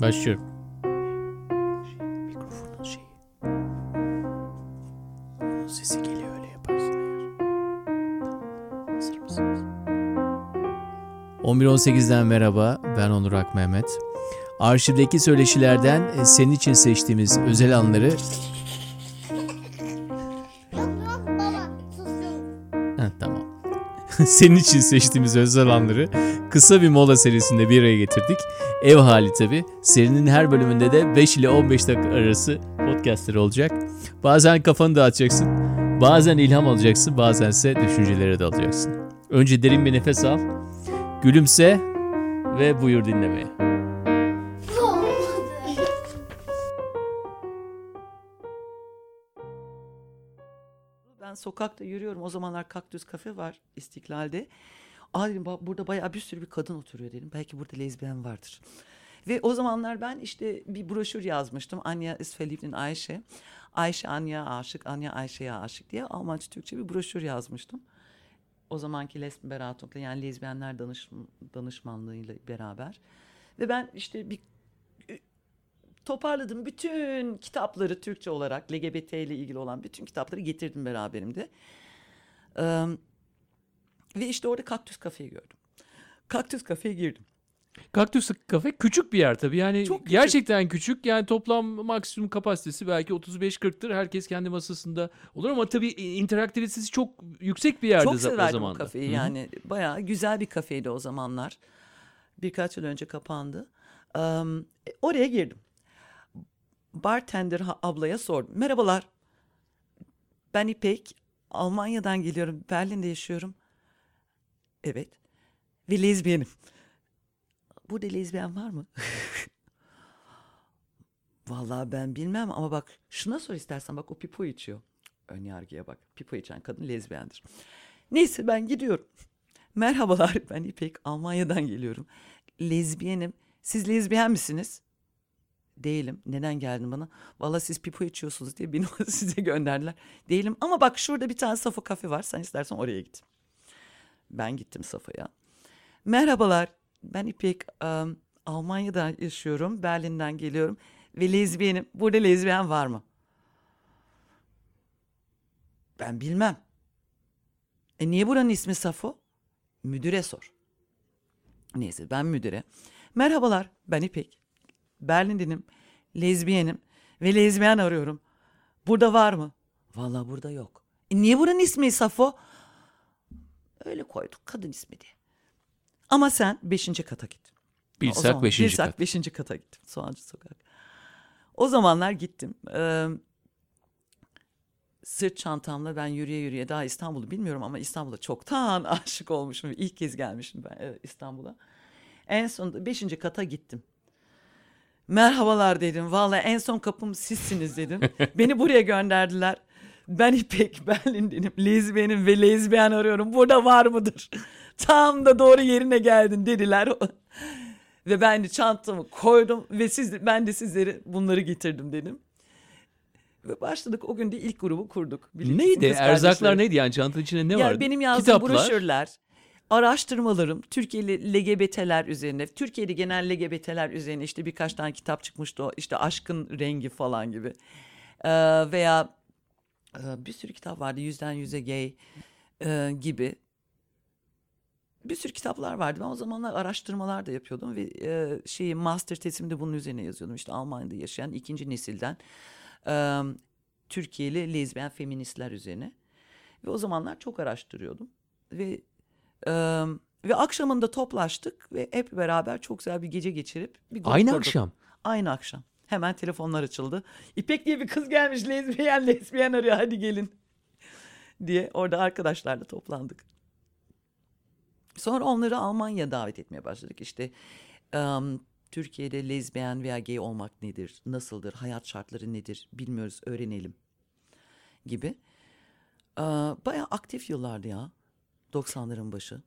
Başlıyorum. Mikrofonun şeyi. Onun sesi geliyor öyle yaparsın eğer. Tamam. Hazır mısınız? 11.18'den merhaba. Ben Onur Ak Mehmet. Arşivdeki söyleşilerden e, senin için seçtiğimiz özel anları... senin için seçtiğimiz özel anları kısa bir mola serisinde bir araya getirdik. Ev hali tabi. Serinin her bölümünde de 5 ile 15 dakika arası podcastleri olacak. Bazen kafanı dağıtacaksın. Bazen ilham alacaksın. Bazense düşüncelere dalacaksın. Önce derin bir nefes al. Gülümse ve buyur dinlemeye. Ben sokakta yürüyorum. O zamanlar kaktüs kafe var İstiklal'de. Aa dedim "ba- burada bayağı bir sürü bir kadın oturuyor dedim. Belki burada lezbiyen vardır. Ve o zamanlar ben işte bir broşür yazmıştım. Anya is Ayşe. Ayşe Anya aşık, Anya Ayşe'ye aşık diye Almanca Türkçe bir broşür yazmıştım. O zamanki Lesbenberatung'la yani lezbiyenler danış, danışmanlığıyla beraber. Ve ben işte bir toparladım bütün kitapları Türkçe olarak LGBT ile ilgili olan bütün kitapları getirdim beraberimde. Ee, ve işte orada Kaktüs Kafe'yi gördüm. Kaktüs Kafe'ye girdim. Kaktüs kafe küçük bir yer tabii. Yani Çok küçük. gerçekten küçük. Yani toplam maksimum kapasitesi belki 35-40'tır. Herkes kendi masasında olur ama tabii interaktivitesi çok yüksek bir yerde Çok o zaman da. kafeyi Hı hı. yani bayağı güzel bir kafeydi o zamanlar. Birkaç yıl önce kapandı. Ee, oraya girdim. Bartender ablaya sordum. Merhabalar. Ben İpek. Almanya'dan geliyorum. Berlin'de yaşıyorum. Evet. Ve lezbiyenim. Burada lezbiyen var mı? Vallahi ben bilmem ama bak şuna sor istersen bak o pipo içiyor. Ön yargıya bak. Pipo içen kadın lezbiyendir. Neyse ben gidiyorum. Merhabalar ben İpek Almanya'dan geliyorum. Lezbiyenim. Siz lezbiyen misiniz? Değilim. Neden geldin bana? Valla siz pipo içiyorsunuz diye beni size gönderdiler. Değilim ama bak şurada bir tane Safo kafe var. Sen istersen oraya git. Ben gittim Safo'ya. Merhabalar ben İpek. Am, Almanya'da yaşıyorum. Berlin'den geliyorum. Ve lezbiyenim. Burada lezbiyen var mı? Ben bilmem. E niye buranın ismi Safo? Müdüre sor. Neyse ben müdüre. Merhabalar ben İpek. Berlin'denim. Lezbiyenim. Ve lezbiyen arıyorum. Burada var mı? Vallahi burada yok. E niye buranın ismi Safo? Öyle koyduk kadın ismi diye. Ama sen beşinci kata git. Bilsak zaman 5. Bilsak kat. beşinci kata gittim. Soğancı sokak. O zamanlar gittim. Ee, sırt çantamla ben yürüye yürüye daha İstanbul'u bilmiyorum ama İstanbul'a çoktan aşık olmuşum. İlk kez gelmişim ben İstanbul'a. En sonunda beşinci kata gittim. Merhabalar dedim. Vallahi en son kapım sizsiniz dedim. Beni buraya gönderdiler. Ben İpek Berlin'denim. Lezbiyenim ve lezbiyen arıyorum. Burada var mıdır? Tam da doğru yerine geldin dediler. ve ben de çantamı koydum ve siz, ben de sizlere bunları getirdim dedim. Ve başladık o gün de ilk grubu kurduk. Neydi? Erzaklar neydi yani çantanın içinde ne Ya vardı? benim yazdığım Kitaplar. broşürler, araştırmalarım, Türkiye'li LGBT'ler üzerine, Türkiye'de genel LGBT'ler üzerine işte birkaç tane kitap çıkmıştı işte aşkın rengi falan gibi. Ee, veya e, bir sürü kitap vardı yüzden yüze gay e, gibi. Bir sürü kitaplar vardı. Ben o zamanlar araştırmalar da yapıyordum ve e, şeyi master tezimde bunun üzerine yazıyordum. İşte Almanya'da yaşayan ikinci nesilden e, Türkiye'li lezbiyen feministler üzerine. Ve o zamanlar çok araştırıyordum. Ve e, ve akşamında toplaştık ve hep beraber çok güzel bir gece geçirip bir Aynı kurduk. akşam. Aynı akşam. Hemen telefonlar açıldı. İpek diye bir kız gelmiş lezbiyen lezbiyen arıyor hadi gelin diye orada arkadaşlarla toplandık. Sonra onları Almanya'ya davet etmeye başladık. İşte em, Türkiye'de lezbiyen veya gay olmak nedir, nasıldır, hayat şartları nedir bilmiyoruz, öğrenelim gibi. Ee, bayağı aktif yıllardı ya. 90'ların başı.